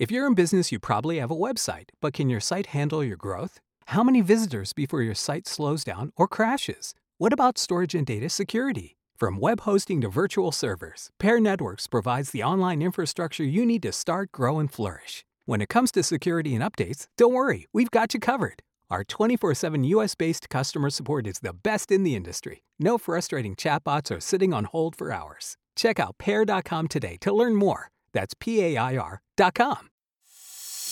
If you're in business, you probably have a website, but can your site handle your growth? How many visitors before your site slows down or crashes? What about storage and data security? From web hosting to virtual servers, Pair Networks provides the online infrastructure you need to start, grow, and flourish. When it comes to security and updates, don't worry, we've got you covered. Our 24 7 US based customer support is the best in the industry. No frustrating chatbots or sitting on hold for hours. Check out pair.com today to learn more. That's P A I R.com.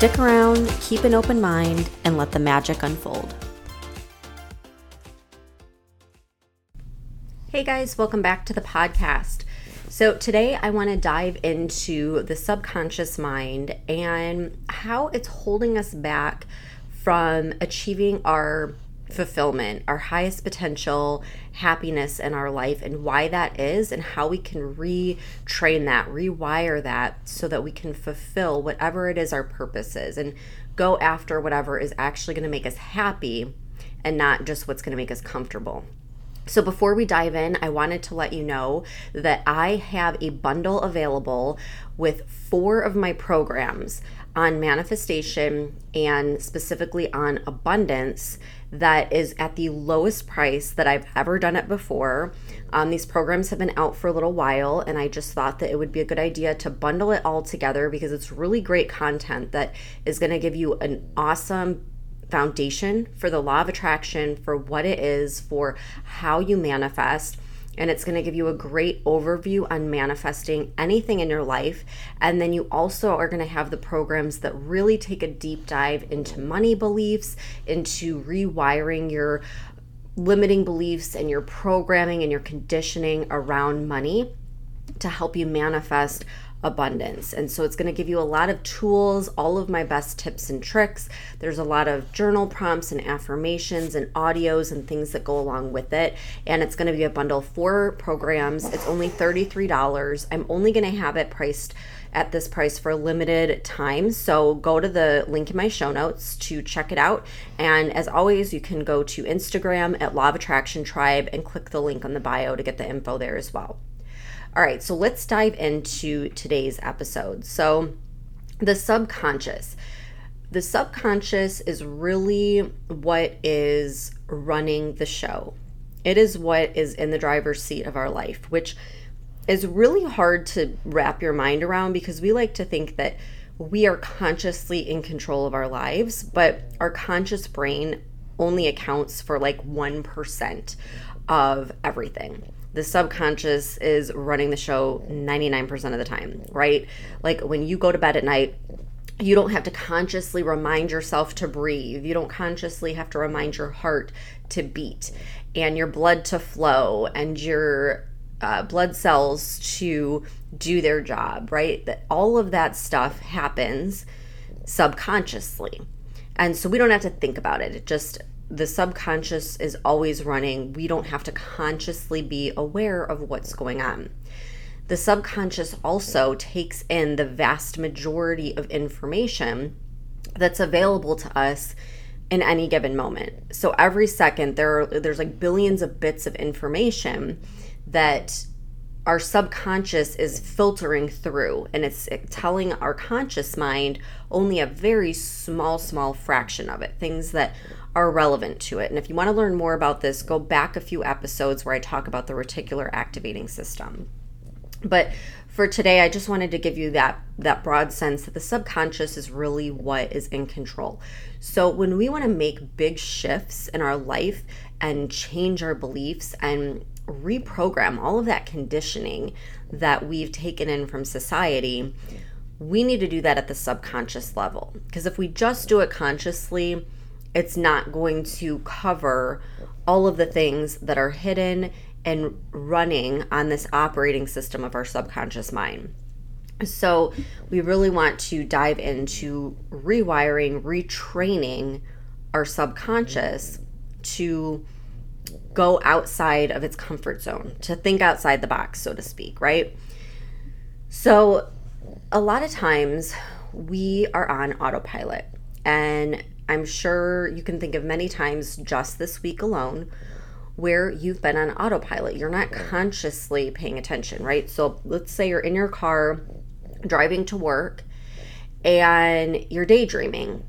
Stick around, keep an open mind, and let the magic unfold. Hey guys, welcome back to the podcast. So, today I want to dive into the subconscious mind and how it's holding us back from achieving our fulfillment, our highest potential happiness in our life, and why that is, and how we can retrain that, rewire that so that we can fulfill whatever it is our purpose is and go after whatever is actually going to make us happy and not just what's going to make us comfortable. So, before we dive in, I wanted to let you know that I have a bundle available with four of my programs on manifestation and specifically on abundance that is at the lowest price that I've ever done it before. Um, these programs have been out for a little while, and I just thought that it would be a good idea to bundle it all together because it's really great content that is going to give you an awesome foundation for the law of attraction, for what it is, for how you manifest. And it's going to give you a great overview on manifesting anything in your life. And then you also are going to have the programs that really take a deep dive into money beliefs, into rewiring your limiting beliefs and your programming and your conditioning around money to help you manifest abundance. And so it's going to give you a lot of tools, all of my best tips and tricks. There's a lot of journal prompts and affirmations and audios and things that go along with it. And it's going to be a bundle four programs. It's only $33. I'm only going to have it priced at this price for a limited time. So go to the link in my show notes to check it out. And as always, you can go to Instagram at Law of Attraction Tribe and click the link on the bio to get the info there as well. All right, so let's dive into today's episode. So, the subconscious. The subconscious is really what is running the show. It is what is in the driver's seat of our life, which is really hard to wrap your mind around because we like to think that we are consciously in control of our lives, but our conscious brain only accounts for like 1% of everything the subconscious is running the show 99% of the time, right? Like when you go to bed at night, you don't have to consciously remind yourself to breathe. You don't consciously have to remind your heart to beat and your blood to flow and your uh, blood cells to do their job, right? That all of that stuff happens subconsciously. And so we don't have to think about it. It just the subconscious is always running. We don't have to consciously be aware of what's going on. The subconscious also takes in the vast majority of information that's available to us in any given moment. So every second there are, there's like billions of bits of information that our subconscious is filtering through and it's telling our conscious mind only a very small small fraction of it things that are relevant to it. And if you want to learn more about this, go back a few episodes where I talk about the reticular activating system. But for today, I just wanted to give you that that broad sense that the subconscious is really what is in control. So when we want to make big shifts in our life and change our beliefs and reprogram all of that conditioning that we've taken in from society, we need to do that at the subconscious level. Because if we just do it consciously, it's not going to cover all of the things that are hidden and running on this operating system of our subconscious mind. So, we really want to dive into rewiring, retraining our subconscious to go outside of its comfort zone, to think outside the box, so to speak, right? So, a lot of times we are on autopilot, and I'm sure you can think of many times just this week alone where you've been on autopilot. You're not consciously paying attention, right? So, let's say you're in your car driving to work and you're daydreaming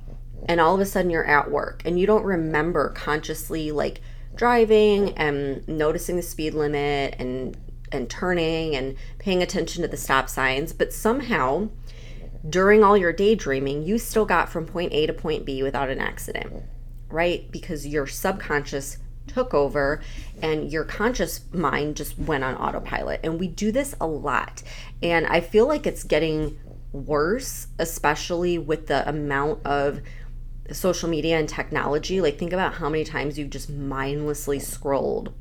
and all of a sudden you're at work and you don't remember consciously like driving and noticing the speed limit and and turning and paying attention to the stop signs but somehow during all your daydreaming you still got from point A to point B without an accident right? Because your subconscious took over and your conscious mind just went on autopilot and we do this a lot. And i feel like it's getting worse especially with the amount of social media and technology, like think about how many times you've just mindlessly scrolled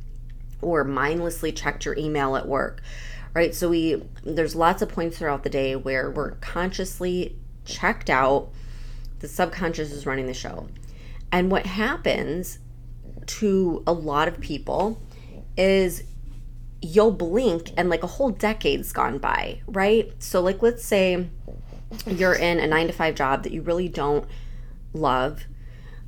or mindlessly checked your email at work. Right? So we there's lots of points throughout the day where we're consciously checked out. The subconscious is running the show. And what happens to a lot of people is you'll blink and like a whole decade's gone by, right? So like let's say you're in a 9 to 5 job that you really don't love.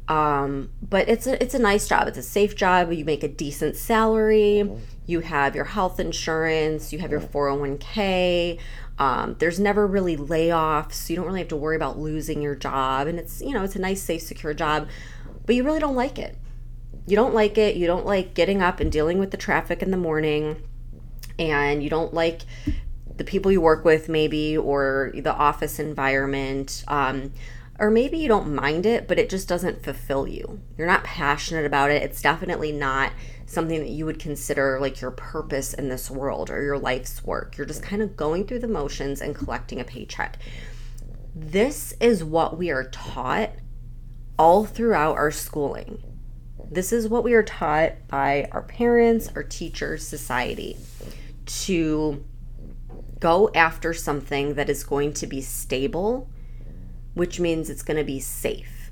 Um, but it's a it's a nice job. It's a safe job. You make a decent salary. You have your health insurance. You have your 401k. Um, there's never really layoffs. So you don't really have to worry about losing your job. And it's you know it's a nice, safe, secure job. But you really don't like it. You don't like it. You don't like getting up and dealing with the traffic in the morning. And you don't like the people you work with, maybe, or the office environment. Um, or maybe you don't mind it, but it just doesn't fulfill you. You're not passionate about it. It's definitely not something that you would consider like your purpose in this world or your life's work. You're just kind of going through the motions and collecting a paycheck. This is what we are taught all throughout our schooling. This is what we are taught by our parents, our teachers, society to go after something that is going to be stable which means it's going to be safe.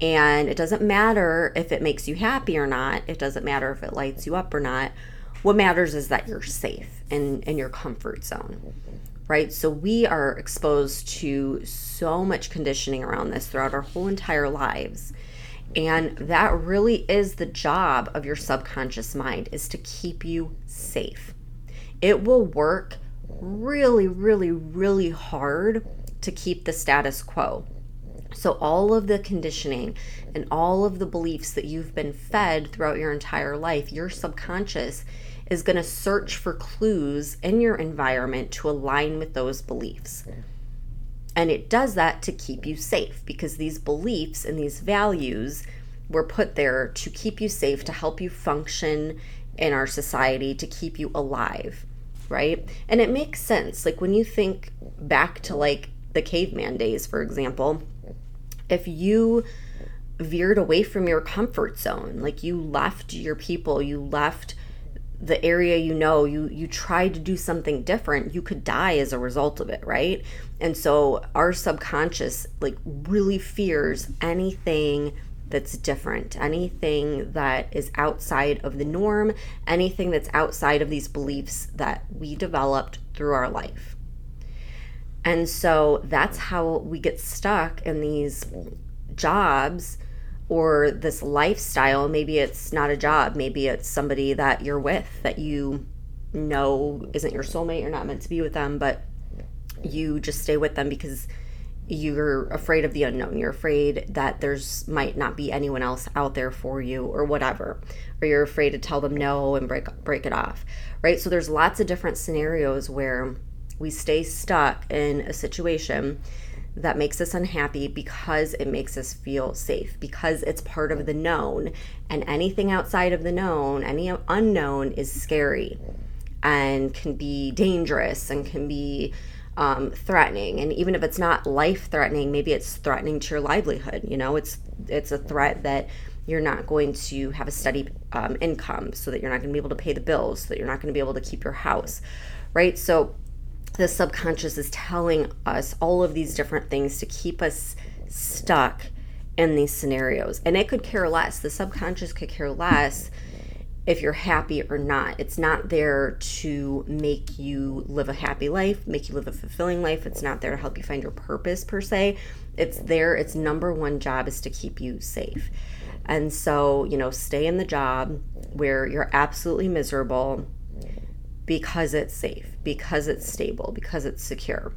And it doesn't matter if it makes you happy or not, it doesn't matter if it lights you up or not. What matters is that you're safe in, in your comfort zone, right? So we are exposed to so much conditioning around this throughout our whole entire lives. And that really is the job of your subconscious mind is to keep you safe. It will work really, really, really hard to keep the status quo. So, all of the conditioning and all of the beliefs that you've been fed throughout your entire life, your subconscious is going to search for clues in your environment to align with those beliefs. And it does that to keep you safe because these beliefs and these values were put there to keep you safe, to help you function in our society, to keep you alive, right? And it makes sense. Like when you think back to like the caveman days, for example, if you veered away from your comfort zone, like you left your people, you left the area you know, you you tried to do something different, you could die as a result of it, right? And so our subconscious like really fears anything that's different, anything that is outside of the norm, anything that's outside of these beliefs that we developed through our life. And so that's how we get stuck in these jobs or this lifestyle. Maybe it's not a job, maybe it's somebody that you're with that you know isn't your soulmate, you're not meant to be with them, but you just stay with them because you're afraid of the unknown. You're afraid that there's might not be anyone else out there for you or whatever. Or you're afraid to tell them no and break break it off. Right? So there's lots of different scenarios where we stay stuck in a situation that makes us unhappy because it makes us feel safe, because it's part of the known. And anything outside of the known, any unknown, is scary and can be dangerous and can be um, threatening. And even if it's not life threatening, maybe it's threatening to your livelihood. You know, it's it's a threat that you're not going to have a steady um, income, so that you're not going to be able to pay the bills, so that you're not going to be able to keep your house, right? So the subconscious is telling us all of these different things to keep us stuck in these scenarios. And it could care less. The subconscious could care less if you're happy or not. It's not there to make you live a happy life, make you live a fulfilling life. It's not there to help you find your purpose per se. It's there, its number one job is to keep you safe. And so, you know, stay in the job where you're absolutely miserable because it's safe, because it's stable, because it's secure.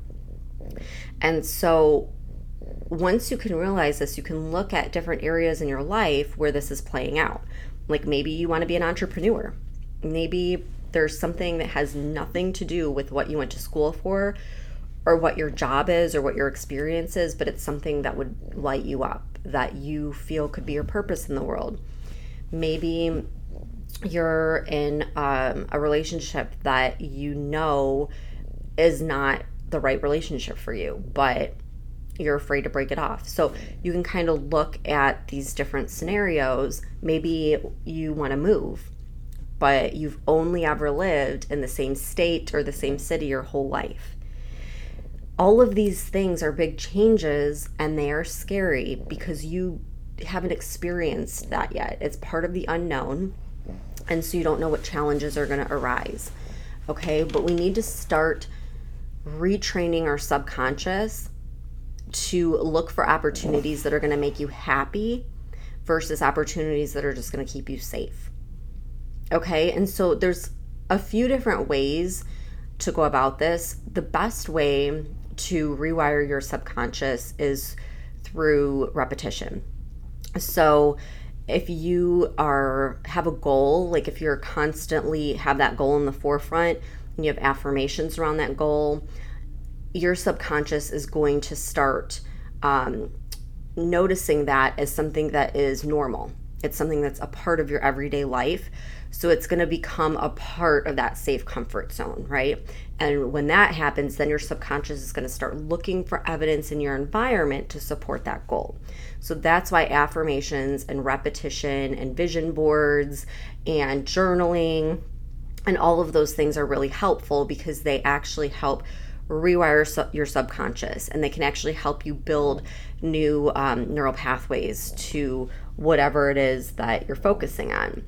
And so, once you can realize this, you can look at different areas in your life where this is playing out. Like maybe you want to be an entrepreneur. Maybe there's something that has nothing to do with what you went to school for or what your job is or what your experience is, but it's something that would light you up, that you feel could be your purpose in the world. Maybe you're in um, a relationship that you know is not the right relationship for you, but you're afraid to break it off. So you can kind of look at these different scenarios. Maybe you want to move, but you've only ever lived in the same state or the same city your whole life. All of these things are big changes and they are scary because you haven't experienced that yet. It's part of the unknown. And so you don't know what challenges are going to arise. Okay, but we need to start retraining our subconscious to look for opportunities that are going to make you happy versus opportunities that are just going to keep you safe. Okay, and so there's a few different ways to go about this. The best way to rewire your subconscious is through repetition. So, if you are have a goal, like if you're constantly have that goal in the forefront and you have affirmations around that goal, your subconscious is going to start um, noticing that as something that is normal. It's something that's a part of your everyday life. So it's going to become a part of that safe comfort zone, right? And when that happens, then your subconscious is going to start looking for evidence in your environment to support that goal. So that's why affirmations and repetition and vision boards and journaling and all of those things are really helpful because they actually help rewire su- your subconscious and they can actually help you build new um, neural pathways to whatever it is that you're focusing on.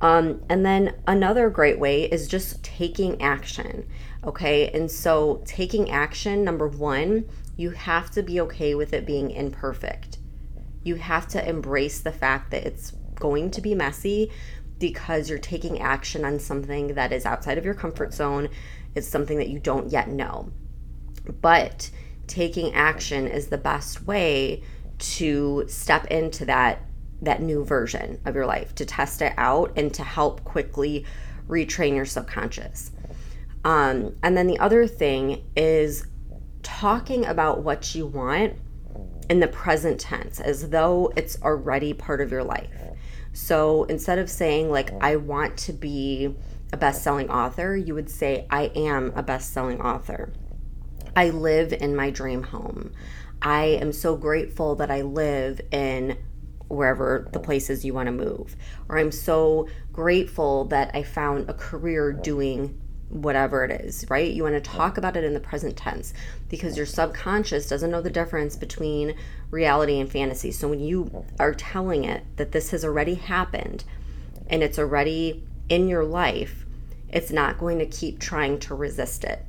Um, and then another great way is just taking action. Okay. And so, taking action, number one, you have to be okay with it being imperfect. You have to embrace the fact that it's going to be messy because you're taking action on something that is outside of your comfort zone it's something that you don't yet know. But taking action is the best way to step into that that new version of your life, to test it out and to help quickly retrain your subconscious. Um, and then the other thing is talking about what you want in the present tense as though it's already part of your life. So instead of saying, like, I want to be a best selling author, you would say, I am a best selling author. I live in my dream home. I am so grateful that I live in wherever the places you want to move. Or I'm so grateful that I found a career doing whatever it is, right? You want to talk about it in the present tense because your subconscious doesn't know the difference between reality and fantasy. So when you are telling it that this has already happened and it's already in your life, it's not going to keep trying to resist it,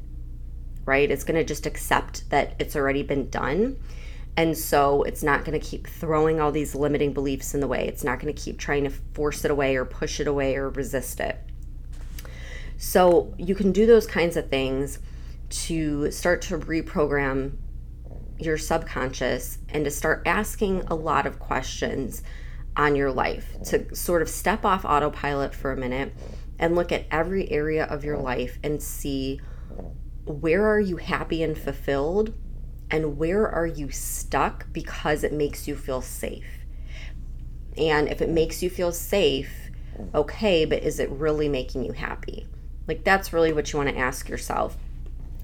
right? It's going to just accept that it's already been done. And so it's not going to keep throwing all these limiting beliefs in the way. It's not going to keep trying to force it away or push it away or resist it. So you can do those kinds of things to start to reprogram your subconscious and to start asking a lot of questions on your life to sort of step off autopilot for a minute and look at every area of your life and see where are you happy and fulfilled and where are you stuck because it makes you feel safe. And if it makes you feel safe, okay, but is it really making you happy? Like that's really what you want to ask yourself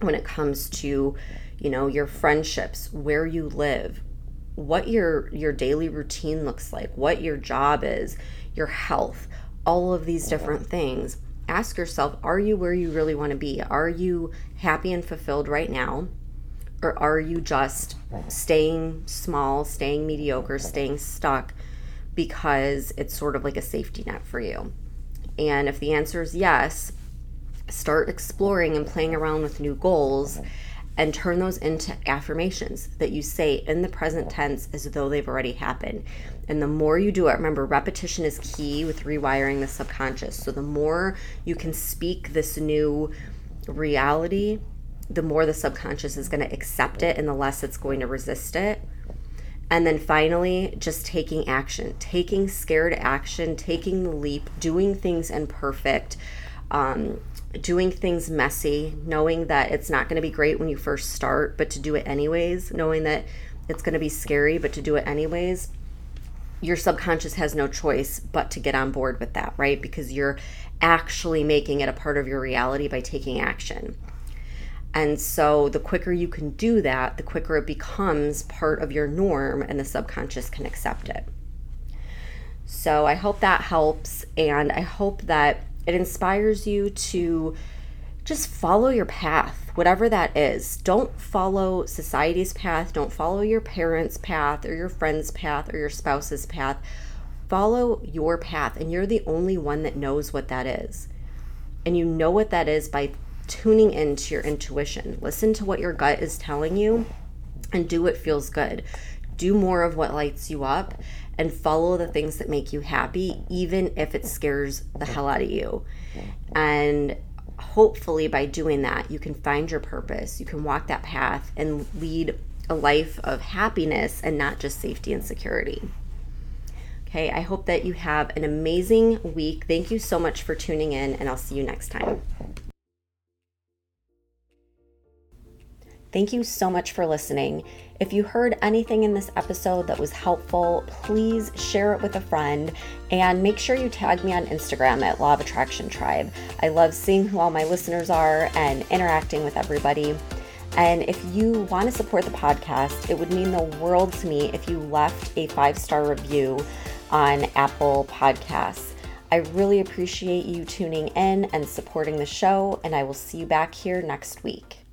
when it comes to, you know, your friendships, where you live, what your your daily routine looks like, what your job is, your health, all of these different things. ask yourself are you where you really want to be? Are you happy and fulfilled right now? Or are you just staying small, staying mediocre, staying stuck because it's sort of like a safety net for you? And if the answer is yes, start exploring and playing around with new goals and turn those into affirmations that you say in the present tense as though they've already happened. And the more you do it, remember, repetition is key with rewiring the subconscious. So the more you can speak this new reality, the more the subconscious is going to accept it and the less it's going to resist it. And then finally, just taking action, taking scared action, taking the leap, doing things imperfect, um, doing things messy, knowing that it's not going to be great when you first start, but to do it anyways, knowing that it's going to be scary, but to do it anyways. Your subconscious has no choice but to get on board with that, right? Because you're actually making it a part of your reality by taking action. And so the quicker you can do that, the quicker it becomes part of your norm and the subconscious can accept it. So I hope that helps. And I hope that it inspires you to just follow your path, whatever that is. Don't follow society's path. Don't follow your parents' path or your friend's path or your spouse's path. Follow your path, and you're the only one that knows what that is. And you know what that is by tuning into your intuition. Listen to what your gut is telling you and do what feels good. Do more of what lights you up and follow the things that make you happy, even if it scares the hell out of you. And hopefully, by doing that, you can find your purpose. You can walk that path and lead a life of happiness and not just safety and security. Okay, I hope that you have an amazing week. Thank you so much for tuning in, and I'll see you next time. Thank you so much for listening. If you heard anything in this episode that was helpful, please share it with a friend and make sure you tag me on Instagram at Law of Attraction Tribe. I love seeing who all my listeners are and interacting with everybody. And if you want to support the podcast, it would mean the world to me if you left a five star review on Apple Podcasts. I really appreciate you tuning in and supporting the show, and I will see you back here next week.